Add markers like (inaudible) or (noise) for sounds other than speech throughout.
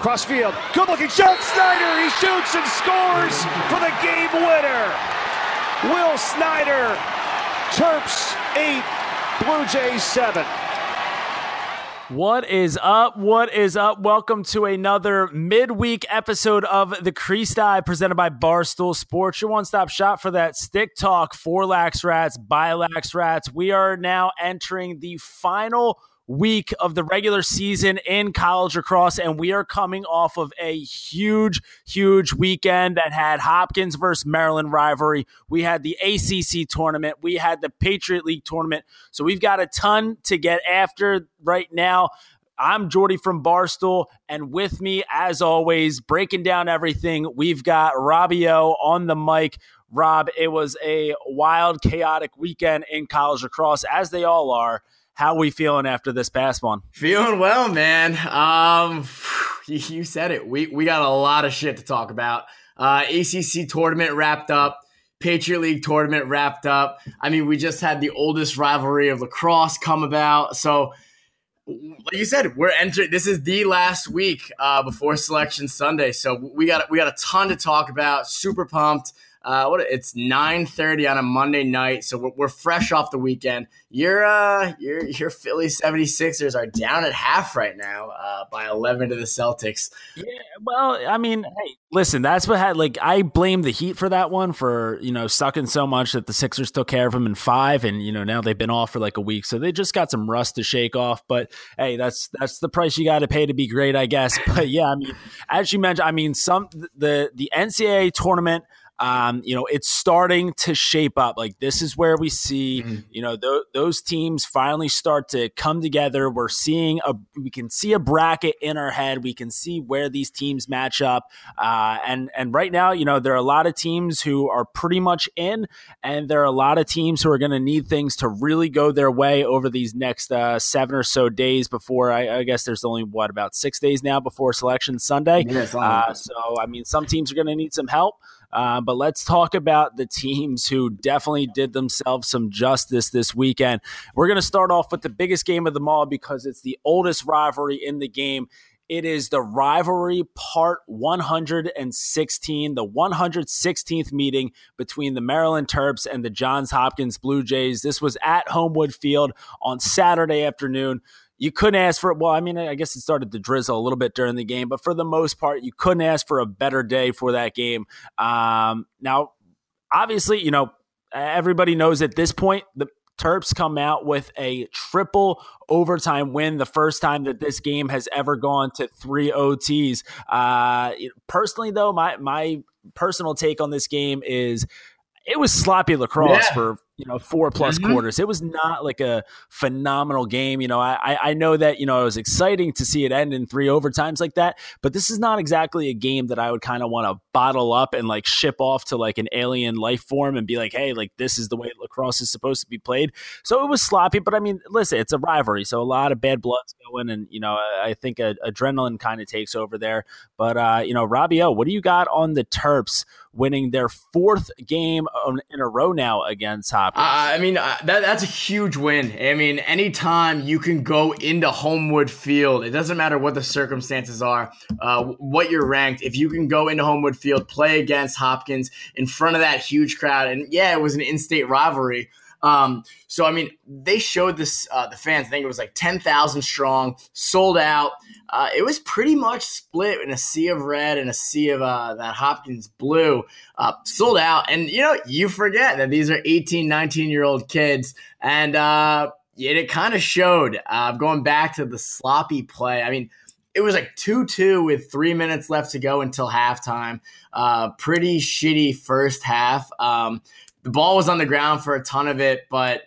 Crossfield, good looking shot. Snyder, he shoots and scores for the game winner. Will Snyder, Terps 8, Blue Jays 7. What is up? What is up? Welcome to another midweek episode of the Crease Dive presented by Barstool Sports, your one stop shop for that stick talk for Lax Rats, by Lax Rats. We are now entering the final week of the regular season in college lacrosse, and we are coming off of a huge, huge weekend that had Hopkins versus Maryland rivalry. We had the ACC tournament, we had the Patriot League tournament. So we've got a ton to get after right now. I'm Jordy from Barstool, and with me, as always, breaking down everything, we've got Robbio on the mic. Rob, it was a wild, chaotic weekend in college lacrosse, as they all are. How we feeling after this past one? Feeling well, man. Um, (sighs) you said it. We we got a lot of shit to talk about. Uh, ACC tournament wrapped up. Patriot League tournament wrapped up. I mean, we just had the oldest rivalry of lacrosse come about. So, like you said, we're entering. This is the last week uh, before Selection Sunday. So we got we got a ton to talk about. Super pumped. Uh, what it's nine thirty on a Monday night, so we're, we're, fresh off the weekend. Your uh, your your Philly 76ers are down at half right now uh, by eleven to the Celtics. Yeah, well, I mean, hey, listen, that's what had like I blame the Heat for that one for you know sucking so much that the Sixers took care of them in five, and you know now they've been off for like a week, so they just got some rust to shake off. But hey, that's that's the price you got to pay to be great, I guess. (laughs) But yeah, I mean, as you mentioned, I mean, some the the NCAA tournament um, you know, it's starting to shape up. Like this is where we see, mm-hmm. you know, th- those teams finally start to come together. We're seeing a, we can see a bracket in our head. We can see where these teams match up. Uh, and and right now, you know, there are a lot of teams who are pretty much in, and there are a lot of teams who are going to need things to really go their way over these next uh, seven or so days before. I, I, guess there's only what about six days now before Selection Sunday. Yes, uh, so I mean, some teams are going to need some help. Uh, but let's talk about the teams who definitely did themselves some justice this weekend. We're going to start off with the biggest game of them all because it's the oldest rivalry in the game. It is the rivalry part 116, the 116th meeting between the Maryland Terps and the Johns Hopkins Blue Jays. This was at Homewood Field on Saturday afternoon you couldn't ask for well i mean i guess it started to drizzle a little bit during the game but for the most part you couldn't ask for a better day for that game um, now obviously you know everybody knows at this point the terps come out with a triple overtime win the first time that this game has ever gone to three ots uh, personally though my my personal take on this game is it was sloppy lacrosse yeah. for you know four plus mm-hmm. quarters. It was not like a phenomenal game. You know, I I know that you know it was exciting to see it end in three overtimes like that, but this is not exactly a game that I would kind of want to bottle up and like ship off to like an alien life form and be like, hey, like this is the way lacrosse is supposed to be played. So it was sloppy, but I mean, listen, it's a rivalry, so a lot of bad blood's going, and you know, I think a, adrenaline kind of takes over there. But uh, you know, Robbio, what do you got on the Terps winning their fourth game in a row now against Hop? Uh, I mean, that, that's a huge win. I mean, anytime you can go into Homewood Field, it doesn't matter what the circumstances are, uh, what you're ranked. If you can go into Homewood Field, play against Hopkins in front of that huge crowd, and yeah, it was an in-state rivalry. Um, so I mean, they showed this uh, the fans. I think it was like ten thousand strong, sold out. Uh, it was pretty much split in a sea of red and a sea of uh, that Hopkins blue, uh, sold out. And you know, you forget that these are 18, 19 year old kids, and uh, it, kind of showed. Uh, going back to the sloppy play, I mean. It was like 2 2 with three minutes left to go until halftime. Uh, pretty shitty first half. Um, the ball was on the ground for a ton of it, but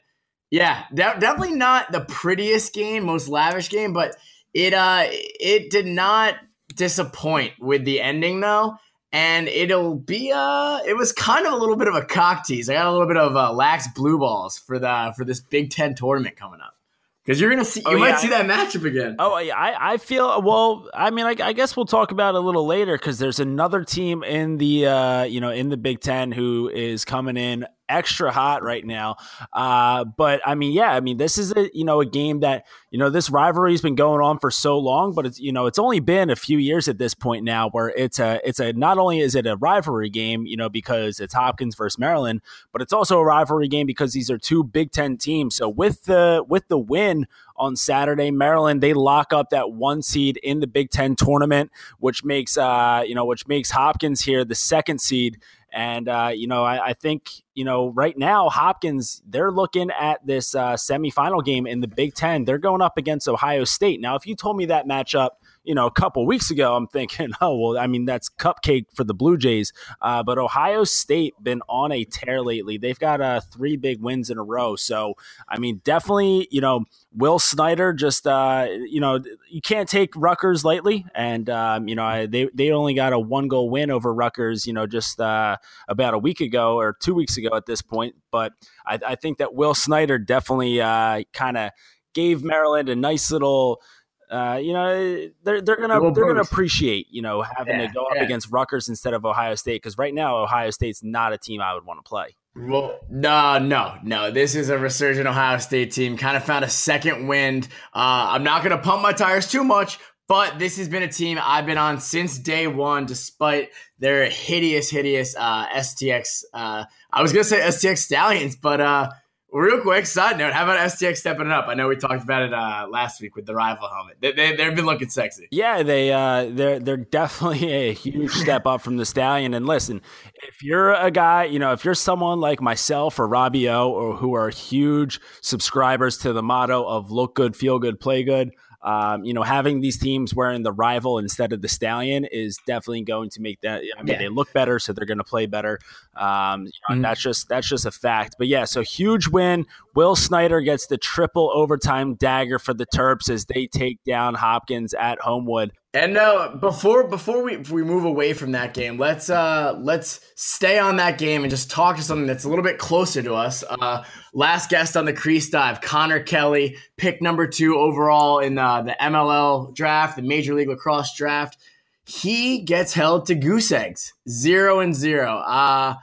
yeah, de- definitely not the prettiest game, most lavish game, but it uh it did not disappoint with the ending though. And it'll be uh it was kind of a little bit of a cock tease. I got a little bit of uh, lax blue balls for the for this Big Ten tournament coming up. Because you're gonna see, you oh, might yeah. see that matchup again. Oh, yeah, I, I feel well. I mean, I, I guess we'll talk about it a little later because there's another team in the, uh, you know, in the Big Ten who is coming in extra hot right now. Uh, but I mean, yeah, I mean, this is a you know a game that you know this rivalry's been going on for so long, but it's you know it's only been a few years at this point now where it's a it's a not only is it a rivalry game, you know, because it's Hopkins versus Maryland, but it's also a rivalry game because these are two Big Ten teams. So with the with the win on Saturday. Maryland they lock up that one seed in the Big Ten tournament, which makes uh, you know which makes Hopkins here the second seed. And uh, you know, I, I, think you know right now Hopkins they're looking at this uh, semifinal game in the Big Ten. They're going up against Ohio State. Now, if you told me that matchup you know, a couple weeks ago, I'm thinking, (laughs) oh, well, I mean, that's cupcake for the Blue Jays. Uh, but Ohio State been on a tear lately. They've got uh, three big wins in a row. So, I mean, definitely, you know, Will Snyder just, uh, you know, you can't take Rutgers lightly. And, um, you know, they, they only got a one goal win over Rutgers, you know, just uh, about a week ago or two weeks ago at this point. But I, I think that Will Snyder definitely uh, kind of gave Maryland a nice little – uh, you know, they're they're gonna they're gonna appreciate you know having yeah, to go up yeah. against Rutgers instead of Ohio State because right now Ohio State's not a team I would want to play. Well, no, no, no. This is a resurgent Ohio State team. Kind of found a second wind. Uh, I'm not gonna pump my tires too much, but this has been a team I've been on since day one, despite their hideous, hideous uh, STX. Uh, I was gonna say STX Stallions, but uh, Real quick side note: How about STX stepping it up? I know we talked about it uh, last week with the rival helmet. They, they have been looking sexy. Yeah, they uh, they're they're definitely (laughs) a huge step up from the stallion. And listen, if you're a guy, you know, if you're someone like myself or Robbie O, or who are huge subscribers to the motto of "Look good, feel good, play good," Um, you know, having these teams wearing the rival instead of the stallion is definitely going to make that. I mean, yeah. they look better, so they're going to play better. Um, you know, mm-hmm. That's just that's just a fact. But yeah, so huge win. Will Snyder gets the triple overtime dagger for the Terps as they take down Hopkins at Homewood. And uh, before before we we move away from that game, let's uh, let's stay on that game and just talk to something that's a little bit closer to us. Uh, last guest on the crease dive, Connor Kelly, pick number two overall in uh, the MLL draft, the Major League Lacrosse draft. He gets held to goose eggs, zero and zero. Uh,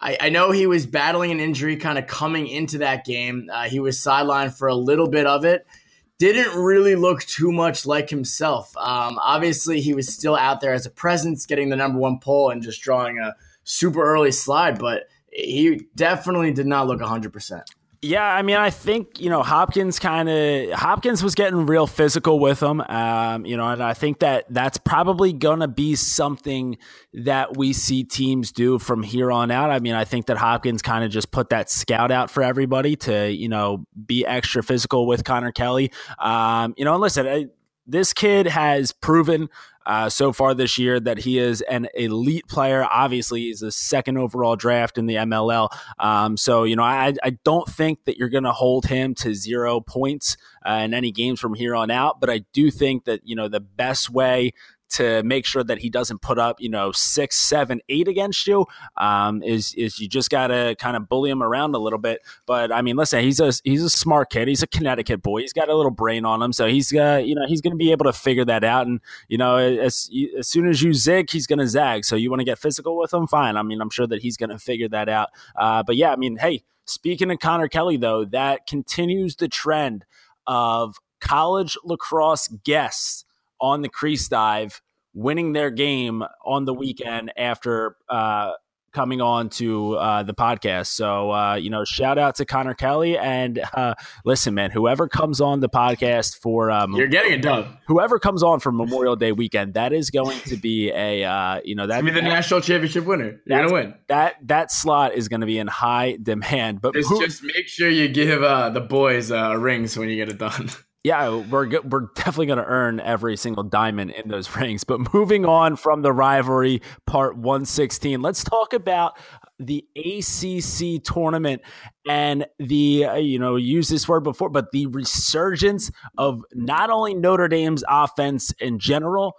I, I know he was battling an injury kind of coming into that game. Uh, he was sidelined for a little bit of it didn't really look too much like himself. Um, obviously, he was still out there as a presence, getting the number one pull and just drawing a super early slide, but he definitely did not look 100%. Yeah, I mean, I think you know Hopkins kind of Hopkins was getting real physical with him, um, you know, and I think that that's probably to be something that we see teams do from here on out. I mean, I think that Hopkins kind of just put that scout out for everybody to you know be extra physical with Connor Kelly. Um, you know, And listen, this kid has proven uh, so far this year that he is an elite player. Obviously, he's a second overall draft in the MLL. Um, so, you know, I, I don't think that you're going to hold him to zero points uh, in any games from here on out. But I do think that, you know, the best way to make sure that he doesn't put up, you know, six, seven, eight against you, um, is is you just gotta kind of bully him around a little bit. But I mean, listen, he's a he's a smart kid. He's a Connecticut boy. He's got a little brain on him, so he's uh, you know he's gonna be able to figure that out. And you know, as as soon as you zig, he's gonna zag. So you want to get physical with him, fine. I mean, I'm sure that he's gonna figure that out. Uh, but yeah, I mean, hey, speaking of Connor Kelly though, that continues the trend of college lacrosse guests on the crease dive, winning their game on the weekend after uh, coming on to uh, the podcast. So, uh, you know, shout out to Connor Kelly. And uh, listen, man, whoever comes on the podcast for. Um, You're getting it done. Whoever comes on for Memorial Day weekend, that is going to be a, uh, you know, that. be the national championship winner. You're going to win. That, that slot is going to be in high demand. But just, who, just make sure you give uh, the boys uh, rings when you get it done. (laughs) Yeah, we're we're definitely going to earn every single diamond in those (laughs) rings. But moving on from the rivalry, part 116, let's talk about the ACC tournament and the uh, you know use this word before, but the resurgence of not only Notre Dame's offense in general,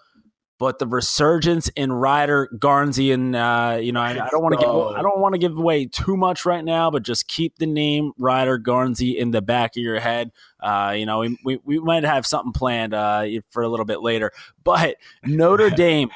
but the resurgence in Ryder Garnsey and uh, you know I, I don't want to give I don't want to give away too much right now, but just keep the name Ryder Garnsey in the back of your head. Uh, you know we, we, we might have something planned uh, for a little bit later, but Notre (laughs) Dame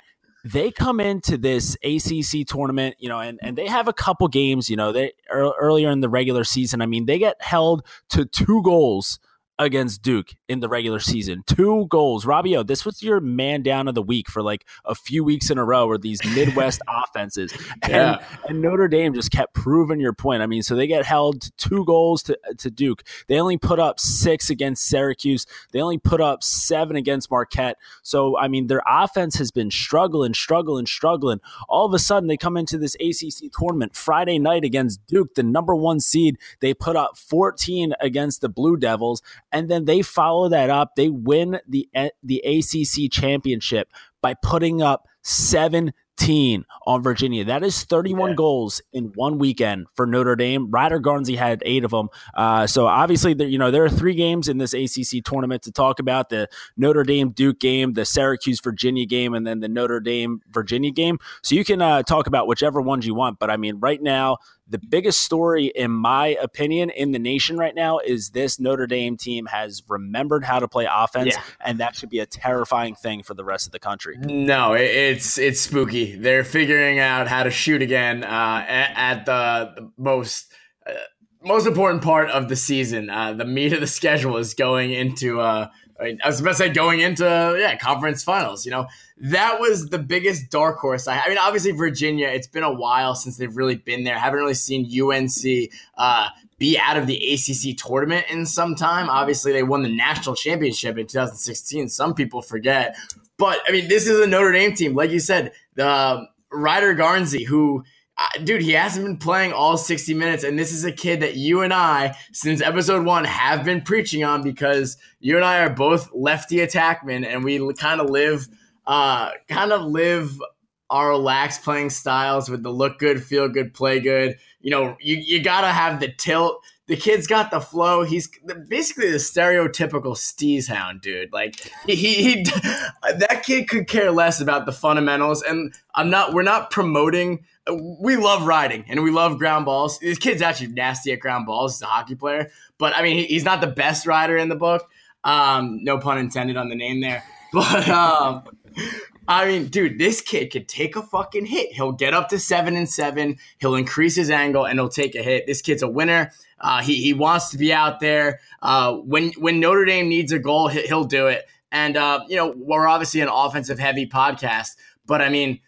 they come into this ACC tournament, you know, and, and they have a couple games, you know, they earlier in the regular season. I mean, they get held to two goals against Duke in the regular season. Two goals. Robbio, this was your man down of the week for like a few weeks in a row or these (laughs) Midwest offenses. And, yeah. and Notre Dame just kept proving your point. I mean, so they get held to two goals to, uh, to Duke. They only put up six against Syracuse. They only put up seven against Marquette. So, I mean, their offense has been struggling, struggling, struggling. All of a sudden, they come into this ACC tournament Friday night against Duke, the number one seed. They put up 14 against the Blue Devils and then they follow that up. They win the the ACC championship by putting up 17 on Virginia. That is 31 yeah. goals in one weekend for Notre Dame. Ryder Garnsey had eight of them. Uh, so obviously, there, you know there are three games in this ACC tournament to talk about: the Notre Dame Duke game, the Syracuse Virginia game, and then the Notre Dame Virginia game. So you can uh, talk about whichever ones you want. But I mean, right now the biggest story, in my opinion, in the nation right now is this Notre Dame team has remembered how to play offense, yeah. and that should be a terrifying thing for the rest of the country. No, it's it's spooky. They're figuring out how to shoot again uh, at, at, the, the most. Uh, most important part of the season, uh, the meat of the schedule is going into uh, I, mean, I was about to say going into yeah conference finals. You know that was the biggest dark horse. I, I, mean, obviously Virginia. It's been a while since they've really been there. haven't really seen UNC uh, be out of the ACC tournament in some time. Obviously, they won the national championship in 2016. Some people forget, but I mean, this is a Notre Dame team, like you said. The um, Ryder Garnsey, who dude, he hasn't been playing all 60 minutes. And this is a kid that you and I, since episode one, have been preaching on because you and I are both lefty attackmen and we kind of live, uh, kind of live our relaxed playing styles with the look good, feel good, play good. You know, you, you got to have the tilt. The kid's got the flow. He's basically the stereotypical steez hound, dude. Like he, he, he that kid could care less about the fundamentals. And I'm not. We're not promoting we love riding and we love ground balls. This kid's actually nasty at ground balls. He's a hockey player, but I mean, he's not the best rider in the book. Um, no pun intended on the name there. (laughs) But um, I mean, dude, this kid could take a fucking hit. He'll get up to seven and seven. He'll increase his angle and he'll take a hit. This kid's a winner. Uh, he he wants to be out there. Uh, when when Notre Dame needs a goal, he'll do it. And uh, you know, we're obviously an offensive heavy podcast, but I mean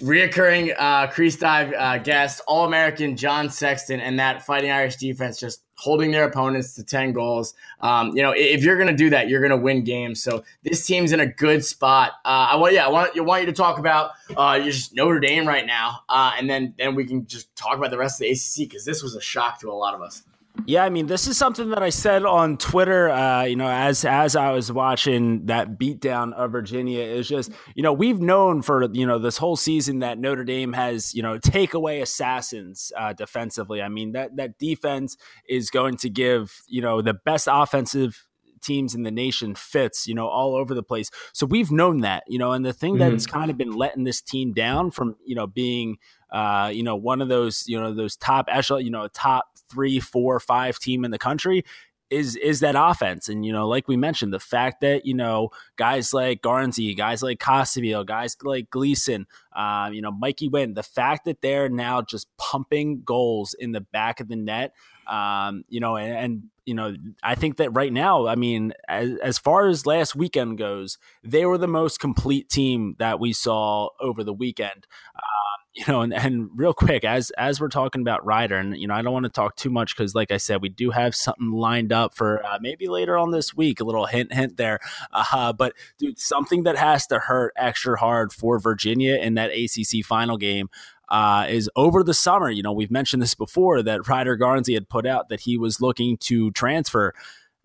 reoccurring uh, crease dive uh, guest, All American John Sexton, and that Fighting Irish defense just holding their opponents to 10 goals. Um, you know, if you're going to do that, you're going to win games. So this team's in a good spot. Uh, I want, yeah, I want, I want you to talk about uh, just Notre Dame right now, uh, and then then we can just talk about the rest of the ACC because this was a shock to a lot of us. Yeah, I mean, this is something that I said on Twitter. Uh, you know, as as I was watching that beatdown of Virginia, is just you know we've known for you know this whole season that Notre Dame has you know takeaway assassins uh, defensively. I mean that that defense is going to give you know the best offensive teams in the nation fits, you know, all over the place. So we've known that, you know, and the thing mm-hmm. that's kind of been letting this team down from, you know, being, uh, you know, one of those, you know, those top echelon, you know, top three, four, five team in the country is is that offense. And you know, like we mentioned, the fact that you know guys like Garnsey, guys like Costabile, guys like Gleason, uh, you know, Mikey Wynn, the fact that they're now just pumping goals in the back of the net, um, you know, and, and you know, I think that right now, I mean, as, as far as last weekend goes, they were the most complete team that we saw over the weekend. Um, you know, and, and real quick, as as we're talking about Ryder, and you know, I don't want to talk too much because, like I said, we do have something lined up for uh, maybe later on this week. A little hint, hint there. Uh, but dude, something that has to hurt extra hard for Virginia in that ACC final game. Uh, is over the summer. You know, we've mentioned this before that Ryder Garnsey had put out that he was looking to transfer.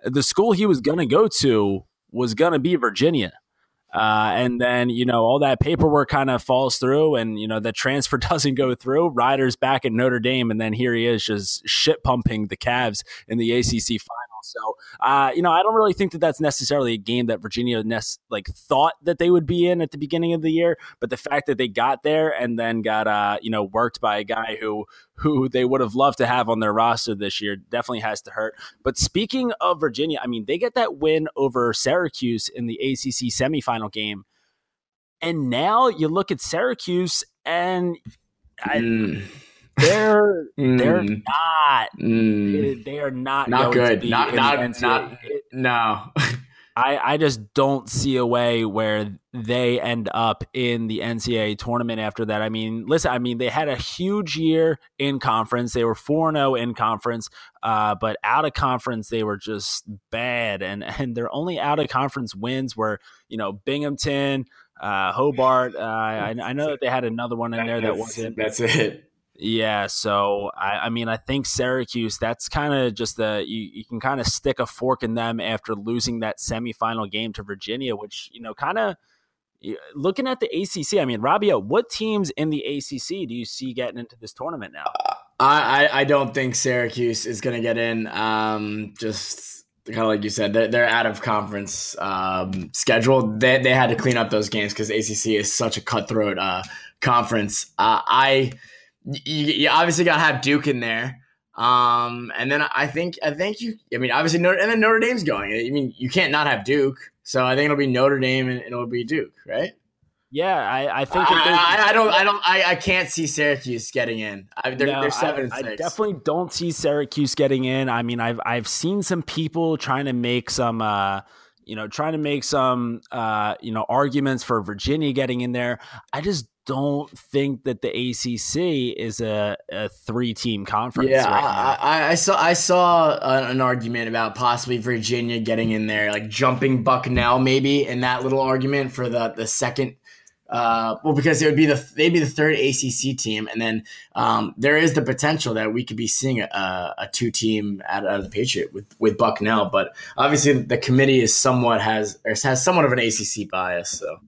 The school he was going to go to was going to be Virginia. Uh, and then, you know, all that paperwork kind of falls through and, you know, the transfer (laughs) doesn't go through. Ryder's back at Notre Dame. And then here he is just shit pumping the Cavs in the ACC final. So, uh, you know, I don't really think that that's necessarily a game that Virginia like thought that they would be in at the beginning of the year. But the fact that they got there and then got, uh, you know, worked by a guy who who they would have loved to have on their roster this year definitely has to hurt. But speaking of Virginia, I mean, they get that win over Syracuse in the ACC semifinal game. And now you look at Syracuse and I, mm. They're (laughs) mm. they're not mm. they are not not good. not not, not no. (laughs) I, I just don't see a way where they end up in the NCAA tournament after that. I mean, listen, I mean, they had a huge year in conference. They were 4 0 in conference, uh, but out of conference, they were just bad. And, (laughs) and their only out of conference wins were, you know, Binghamton, uh, Hobart. Uh, I, I know that they had another one in there that wasn't. That's it. Yeah, so I, I mean, I think Syracuse. That's kind of just the you, you can kind of stick a fork in them after losing that semifinal game to Virginia, which you know, kind of looking at the ACC. I mean, Robbio, what teams in the ACC do you see getting into this tournament now? Uh, I I don't think Syracuse is going to get in. Um, just kind of like you said, they're, they're out of conference um, schedule. They they had to clean up those games because ACC is such a cutthroat uh, conference. Uh, I you, you obviously got to have Duke in there. Um, and then I think I think you. I mean, obviously, Notre, and then Notre Dame's going. I mean, you can't not have Duke. So I think it'll be Notre Dame and it'll be Duke, right? Yeah, I, I think I, I, I, don't I don't I, I can't see Syracuse getting in. I, they're, no, they're seven and six. I definitely don't see Syracuse getting in. I mean, I've I've seen some people trying to make some uh, you know trying to make some uh, you know arguments for Virginia getting in there. I just don't think that the ACC is a, a three team conference. Yeah, right I, I, saw I saw an argument about possibly Virginia getting in there, like jumping Bucknell maybe in that little argument for the the second. Uh, well, because it would be the they'd be the third ACC team, and then um, there is the potential that we could be seeing a, a two team out, out of the Patriot with with Bucknell, but obviously the committee is somewhat has has somewhat of an ACC bias, so.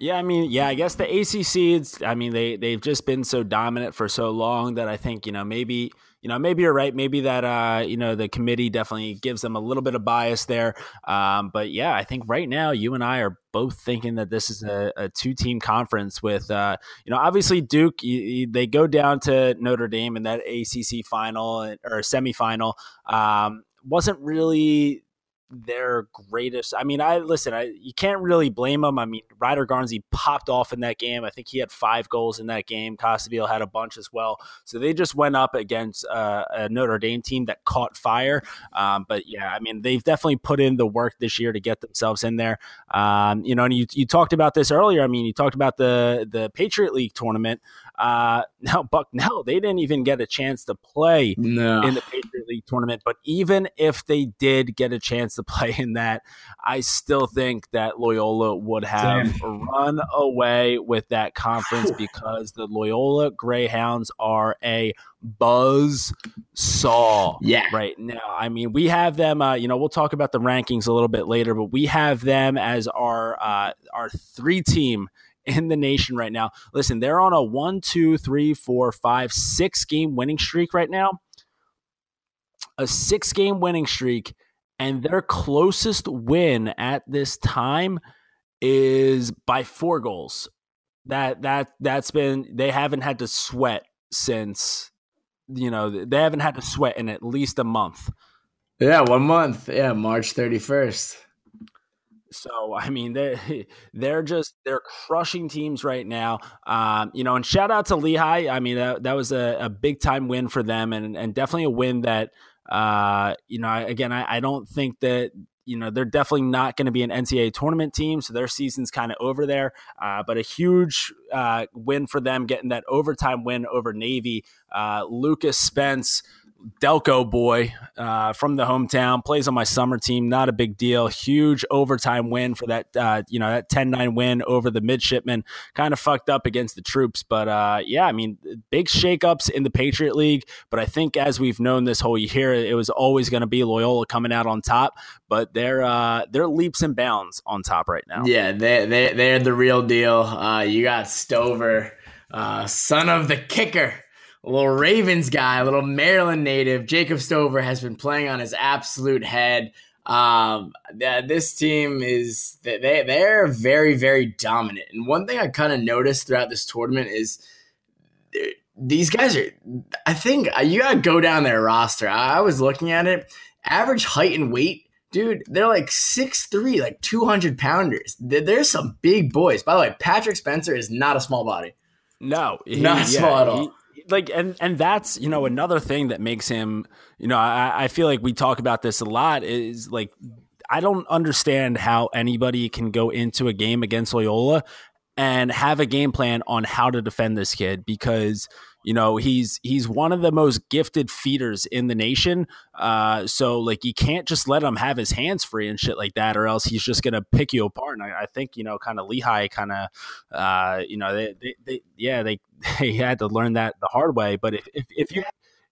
Yeah, I mean, yeah, I guess the ACC. It's, I mean, they they've just been so dominant for so long that I think you know maybe you know maybe you're right. Maybe that uh you know the committee definitely gives them a little bit of bias there. Um, but yeah, I think right now you and I are both thinking that this is a, a two team conference with uh you know obviously Duke. You, you, they go down to Notre Dame in that ACC final or semifinal. Um, wasn't really their greatest. I mean, I listen. I you can't really blame them. I mean, Ryder Garnsey popped off in that game. I think he had five goals in that game. Costabile had a bunch as well. So they just went up against uh, a Notre Dame team that caught fire. Um, but yeah, I mean, they've definitely put in the work this year to get themselves in there. Um, you know, and you you talked about this earlier. I mean, you talked about the the Patriot League tournament. Uh, (laughs) now, Buck, no, they didn't even get a chance to play no. in the Patriot League tournament. But even if they did get a chance to (laughs) play in that, I still think that Loyola would have Damn. run away with that conference (sighs) because the Loyola Greyhounds are a buzz saw yeah right now i mean we have them uh, you know we'll talk about the rankings a little bit later but we have them as our uh, our three team in the nation right now. Listen, they're on a one, two, three, four, five, six game winning streak right now. A six game winning streak, and their closest win at this time is by four goals. That that that's been they haven't had to sweat since you know they haven't had to sweat in at least a month. Yeah, one month. Yeah, March thirty first. So I mean, they (laughs) they're just they're crushing teams right now. Um, you know, and shout out to Lehigh. I mean, that, that was a, a big time win for them, and and definitely a win that uh, you know, again, I, I don't think that you know they're definitely not going to be an NCAA tournament team, so their season's kind of over there. Uh, but a huge uh, win for them, getting that overtime win over Navy. Uh, Lucas Spence Delco boy uh, from the hometown plays on my summer team. Not a big deal. Huge overtime win for that. Uh, you know that 10-9 win over the midshipmen. Kind of fucked up against the troops, but uh, yeah, I mean big shakeups in the Patriot League. But I think as we've known this whole year, it was always going to be Loyola coming out on top. But they're uh, they're leaps and bounds on top right now. Yeah, they they they're the real deal. Uh, you got Stover, uh, son of the kicker a little Ravens guy, a little Maryland native. Jacob Stover has been playing on his absolute head. Um, this team is they they're very very dominant. And one thing I kind of noticed throughout this tournament is these guys are. I think you gotta go down their roster. I was looking at it. Average height and weight dude, they're like six three, like 200 pounders. There's some big boys. By the way, Patrick Spencer is not a small body. No, he, not small at all. He, like and and that's you know another thing that makes him you know I, I feel like we talk about this a lot is like I don't understand how anybody can go into a game against Loyola and have a game plan on how to defend this kid because you know he's he's one of the most gifted feeders in the nation. Uh, so like you can't just let him have his hands free and shit like that or else he's just gonna pick you apart. And i, I think you know kind of lehigh kind of uh, you know they, they, they, yeah they (laughs) they had to learn that the hard way. But if, if, if you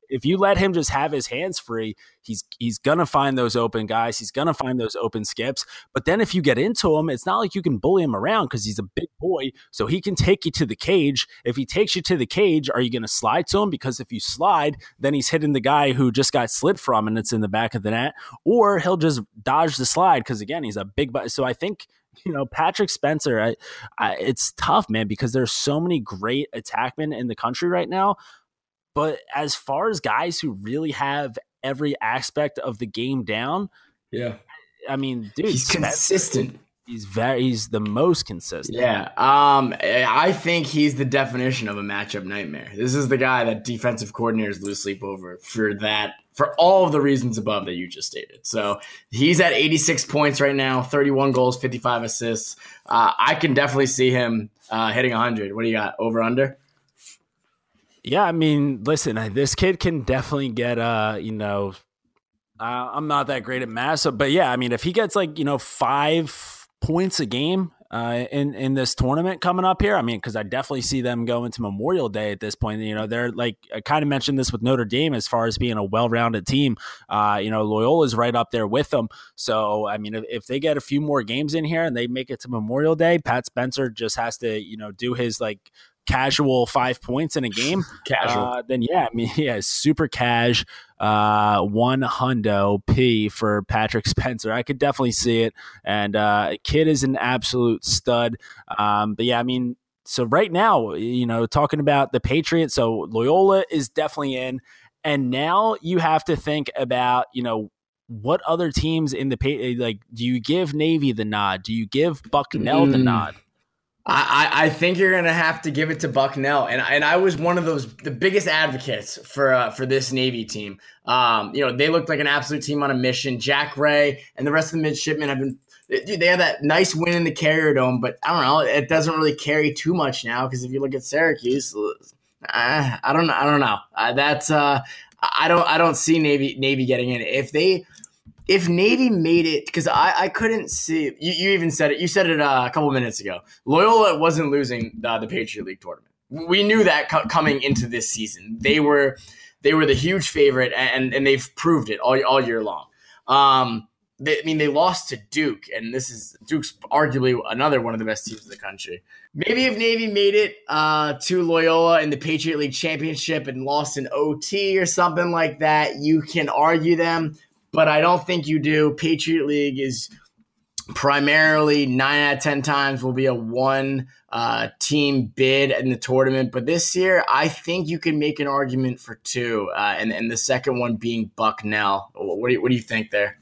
if you let him just have his hands free, he's he's gonna find those open guys. He's gonna find those open skips. But then if you get into him, it's not like you can bully him around because he's a big boy, so he can take you to the cage. If he takes you to the cage, are you gonna slide to him? Because if you slide, then he's hitting the guy who just got slid from, and it's in the back of the net, or he'll just dodge the slide because again, he's a big. Butt. So I think you know Patrick Spencer. I, I, it's tough, man, because there's so many great attackmen in the country right now. But as far as guys who really have every aspect of the game down, yeah, I mean, dude, he's consistent. He's very he's the most consistent. Yeah. Um I think he's the definition of a matchup nightmare. This is the guy that defensive coordinators lose sleep over for that for all of the reasons above that you just stated. So he's at 86 points right now, 31 goals, 55 assists. Uh, I can definitely see him uh, hitting 100. What do you got? Over under? Yeah, I mean, listen, this kid can definitely get uh, you know, uh, I'm not that great at math, so, but yeah, I mean, if he gets like you know five points a game uh, in in this tournament coming up here, I mean, because I definitely see them going to Memorial Day at this point. You know, they're like I kind of mentioned this with Notre Dame as far as being a well-rounded team. Uh, you know, Loyola's right up there with them. So, I mean, if, if they get a few more games in here and they make it to Memorial Day, Pat Spencer just has to you know do his like casual five points in a (laughs) game, casual, uh, then yeah, I mean, (laughs) yeah, super cash, uh, one hundo p for Patrick (laughs) Spencer. I could definitely see it, and uh, kid is an absolute stud. Um, but yeah, I mean, so right now, you know, talking about the Patriots, so Loyola is definitely in, and now you have to think about, you know, what other teams in the like do you give Navy the nod? Do you give Bucknell mm. the nod? I, I think you're gonna have to give it to Bucknell, and and I was one of those the biggest advocates for uh, for this Navy team. Um, you know, they looked like an absolute team on a mission. Jack Ray and the rest of the midshipmen have been. Dude, they have that nice win in the Carrier Dome, but I don't know. It doesn't really carry too much now because if you look at Syracuse, uh, I don't know. I don't know. Uh, that's uh, I don't I don't see Navy Navy getting in. If they if Navy made it, because I, I couldn't see, you, you even said it, you said it uh, a couple minutes ago. Loyola wasn't losing the Patriot League tournament. We knew that co- coming into this season. They were they were the huge favorite, and and they've proved it all, all year long. Um, they, I mean, they lost to Duke, and this is Duke's arguably another one of the best teams in the country. Maybe if Navy made it uh, to Loyola in the Patriot League championship and lost an OT or something like that, you can argue them but I don't think you do. Patriot League is primarily nine out of 10 times will be a one uh, team bid in the tournament. But this year, I think you can make an argument for two, uh, and, and the second one being Bucknell. What do you, what do you think there?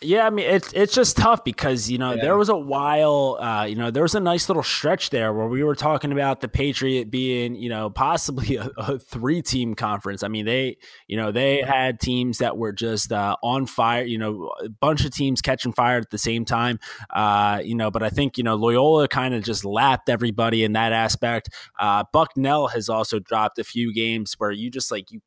Yeah, I mean it's it's just tough because you know yeah. there was a while, uh, you know, there was a nice little stretch there where we were talking about the Patriot being, you know, possibly a, a three team conference. I mean, they, you know, they had teams that were just uh, on fire. You know, a bunch of teams catching fire at the same time. Uh, you know, but I think you know Loyola kind of just lapped everybody in that aspect. Uh, Bucknell has also dropped a few games where you just like you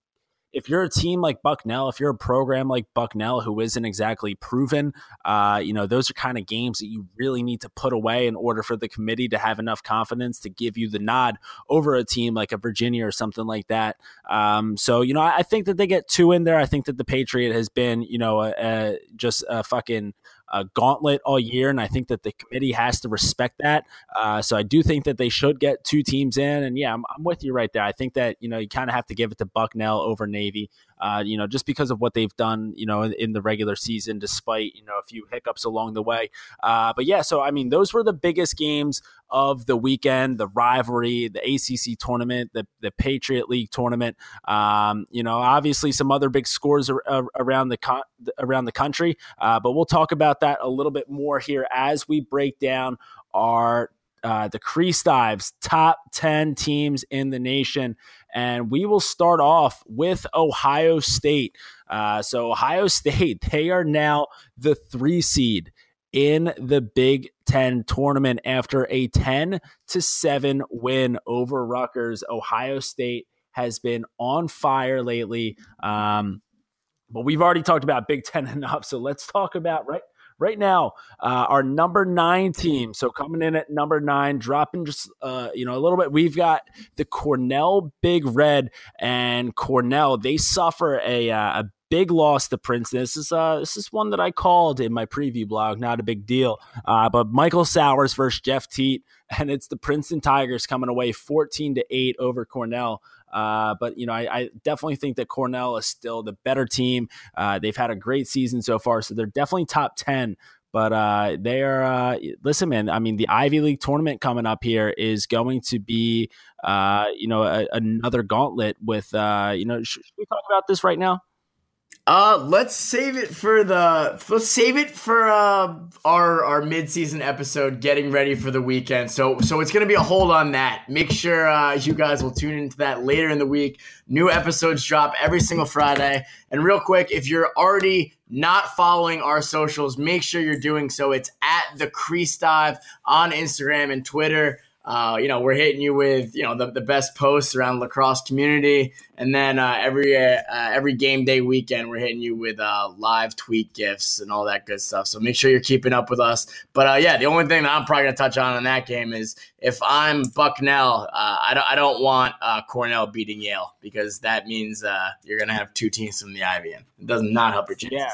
if you're a team like Bucknell, if you're a program like Bucknell who isn't exactly proven, uh, you know, those are kind of games that you really need to put away in order for the committee to have enough confidence to give you the nod over a team like a Virginia or something like that. Um, so, you know, I, I, think that they get two in there. I think that the Patriot has been, you know, a, a, just a fucking a gauntlet all year, and I think that the committee has to respect that. Uh, so I do think that they should get two teams in, and yeah, I'm, I'm, with you right there. I think that you know you kind of have to give it to Bucknell over Navy. uh, you know, just because of what they've done, you know, in, in, the regular season, despite, you know, a few hiccups along the way. Uh, but yeah, so I mean, those were the biggest games of the weekend, the rivalry, the ACC tournament, the, the Patriot League tournament. Um, you know, obviously some other big scores ar- around the con- around the country, uh, but we'll talk about that a little bit more here as we break down our uh, the Crease Dives top 10 teams in the nation. And we will start off with Ohio State. Uh, so, Ohio State, they are now the three seed in the Big Ten tournament after a 10 to 7 win over Rutgers. Ohio State has been on fire lately. Um, but we've already talked about Big Ten (laughs) enough. So let's talk about right right now uh, our number nine team. So coming in at number nine, dropping just uh, you know a little bit. We've got the Cornell Big Red and Cornell. They suffer a, uh, a big loss to Princeton. This is uh, this is one that I called in my preview blog. Not a big deal, uh, but Michael Sowers versus Jeff Teat, (laughs) and it's the Princeton Tigers coming away fourteen to eight over Cornell. Uh, but you know, I, I, definitely think that Cornell is still the better team. Uh, they've had a great season so far, so they're definitely top ten. But uh, they are uh, listen, man. I mean, the Ivy League tournament coming up here is going to be, uh, you know, a, another gauntlet. With uh, you know, should we talk about this right now? Uh, let's save it for the let's save it for uh our our mid-season episode getting ready for the weekend. So so it's to be a hold on that. Make sure uh you guys will tune into that later in the week. New episodes drop every single Friday. And real quick, if you're already not following our socials, make sure you're doing so. It's at the Crease Dive on Instagram and Twitter. Uh, you know, we're hitting you with you know the, the best posts around lacrosse community, and then uh, every uh, every game day weekend we're hitting you with uh, live tweet gifts and all that good stuff. So make sure you're keeping up with us. But uh, yeah, the only thing that I'm probably gonna touch on in that game is if I'm Bucknell, uh, I don't I don't want Cornell beating Yale because that means you're gonna have two teams from the Ivy, and it does not help your chances. Yeah.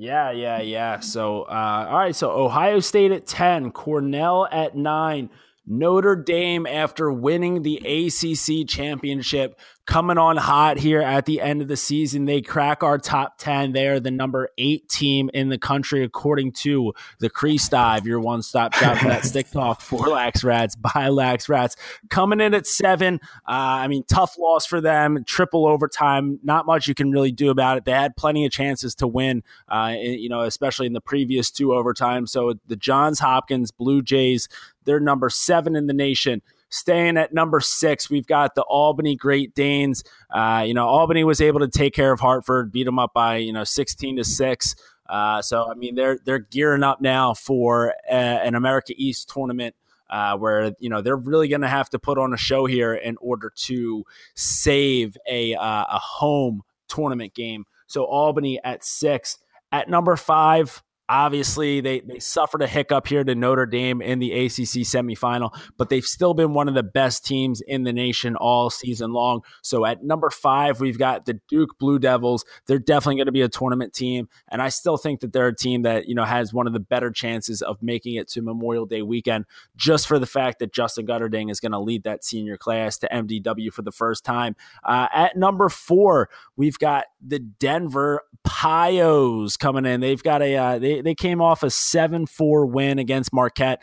Yeah, yeah, yeah. So, all right. So Ohio State at ten, Cornell at nine. Notre Dame, after winning the ACC championship, coming on hot here at the end of the season. They crack our top 10. They are the number eight team in the country, according to the Crease Dive, your one stop shop for that (laughs) stick talk for Lax Rats by Lax Rats. Coming in at seven. Uh, I mean, tough loss for them, triple overtime. Not much you can really do about it. They had plenty of chances to win, uh, you know, especially in the previous two overtimes. So the Johns Hopkins Blue Jays, they're number seven in the nation. Staying at number six, we've got the Albany Great Danes. Uh, you know, Albany was able to take care of Hartford, beat them up by you know sixteen to six. Uh, so I mean, they're they're gearing up now for a, an America East tournament. Uh, where you know they're really going to have to put on a show here in order to save a uh, a home tournament game. So Albany at six, at number five, Obviously, they, they suffered a hiccup here to Notre Dame in the ACC semifinal, but they've still been one of the best teams in the nation all season long. So at number five, we've got the Duke Blue Devils. They're definitely going to be a tournament team, and I still think that they're a team that you know has one of the better chances of making it to Memorial Day weekend, just for the fact that Justin Guterding is going to lead that senior class to MDW for the first time. Uh, at number four, we've got the Denver Pios coming in. They've got a uh, they they came off a seven four win against Marquette.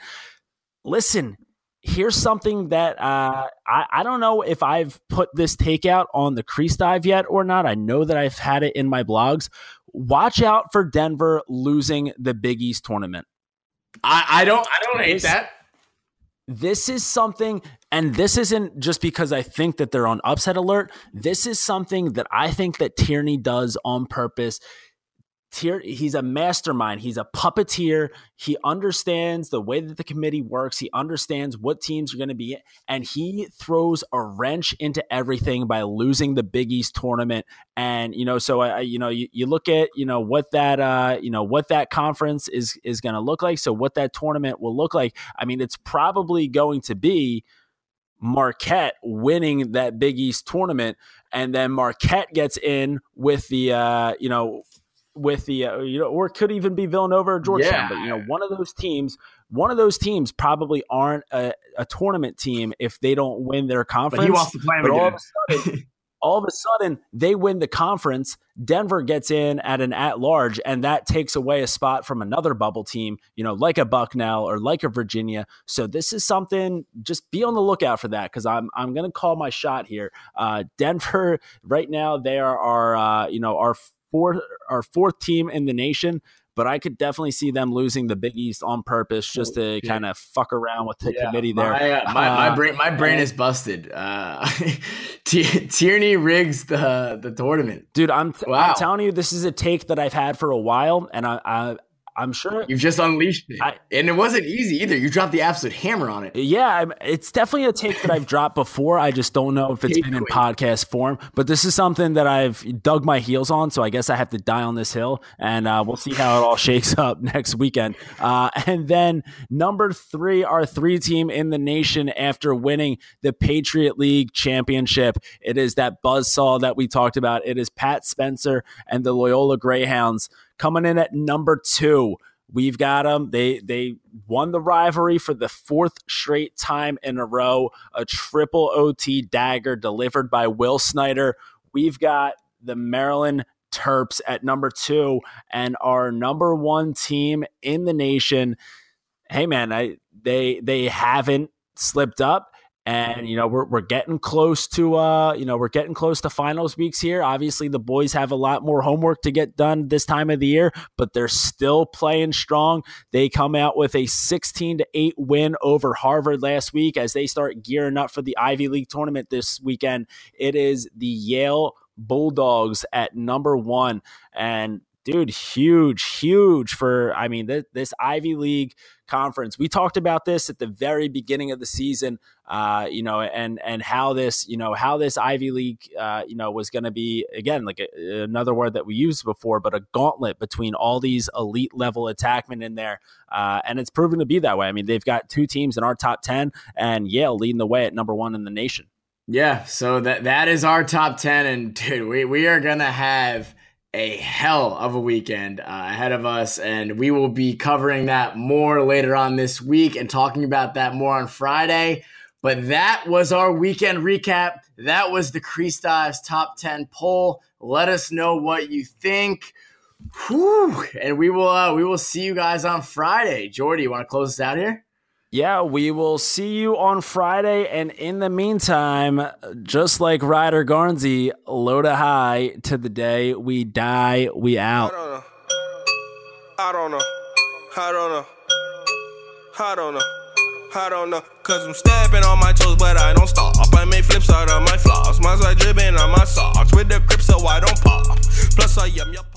Listen, here's something that uh, I, I don't know if I've put this takeout on the crease dive yet or not. I know that I've had it in my blogs. Watch out for Denver losing the Big East tournament. I, I don't I don't hate that. This is something, and this isn't just because I think that they're on upset alert. This is something that I think that Tierney does on purpose. Tier, he's a mastermind. He's a puppeteer. He understands the way that the committee works. He understands what teams are going to be, and he throws a wrench into everything by losing the Big East tournament. And you know, so I, you know, you, you look at you know what that uh, you know what that conference is is going to look like. So what that tournament will look like. I mean, it's probably going to be. Marquette winning that Big East tournament, and then Marquette gets in with the uh, you know with the uh, you know, or it could even be Villanova or Georgetown. Yeah. But you know, one of those teams, one of those teams probably aren't a, a tournament team if they don't win their conference. But he wants to play but all of a sudden, all of a sudden they win the conference. Denver gets in at an at large, and that takes away a spot from another bubble team, you know, like a Bucknell or like a Virginia. So this is something. Just be on the lookout for that because I'm I'm going to call my shot here. Uh, Denver (laughs) right now they are our uh, you know our fourth our fourth team in the nation but I could definitely see them losing the Big East on purpose just to kind of fuck around with the yeah, committee there. My, uh, my, uh, my, brain, my brain is busted. Uh, (laughs) Tierney rigs the the tournament, dude. I'm, wow. I'm telling you, this is a take that I've had for a while, and I, I I'm sure you've just unleashed it, I, and it wasn't easy either. You dropped the absolute hammer on it. Yeah, it's definitely a take that I've dropped before. I just don't know if it's been in podcast form. But this is something that I've dug my heels on, so I guess I have to die on this hill, and uh, we'll see how it all (laughs) shakes up next weekend. Uh, and then number three, our three team in the nation after winning the Patriot League championship. It is that buzz saw that we talked about. It is Pat Spencer and the Loyola Greyhounds coming in at number two. We've got them. They they won the rivalry for the fourth straight time in a row. A triple OT dagger delivered by Will Snyder. We've got the Maryland Terps at number two, and our number one team in the nation. Hey man, I they they haven't slipped up and you know we're, we're getting close to uh you know we're getting close to finals weeks here. Obviously the boys have a lot more homework to get done this time of the year but they're still playing strong. They come out with a 16 to 8 win over harvard last week as they start gearing up for the ivy league tournament this weekend. It is the yale bulldogs at number one. And dude, huge, huge for, I mean, th- this Ivy League conference. We talked about this at the very beginning of the season, uh, you know, and, and how this, you know, how this Ivy League, uh, you know, was going to be, again, like a, another word that we used before, but a gauntlet between all these elite level attackmen in there. Uh, and it's proven to be that way. I mean, they've got two teams in our top 10 and Yale leading the way at number one in the nation. Yeah, so that that is our top 10 and dude, we we are going to have a hell of a weekend uh, ahead of us, and we will be covering that more later on this week and talking about that more on Friday. But that was our weekend recap. That was the Crease Dives top 10 poll. Let us know what you think. Whew. And we will uh, we will see you guys on Friday. Jordy, you want to close us out here? yeah, we will see you on Friday. And in the meantime, just like Ryder Garnsey, Loda High to the day we die, we out. I don't know. I don't know. I don't know. I don't know. I don't know. Cause I'm stepping on my toes, but I don't stop. I make flips out of my flaws. My side dripping on my socks. With the grip, so I don't pop. Plus, I am.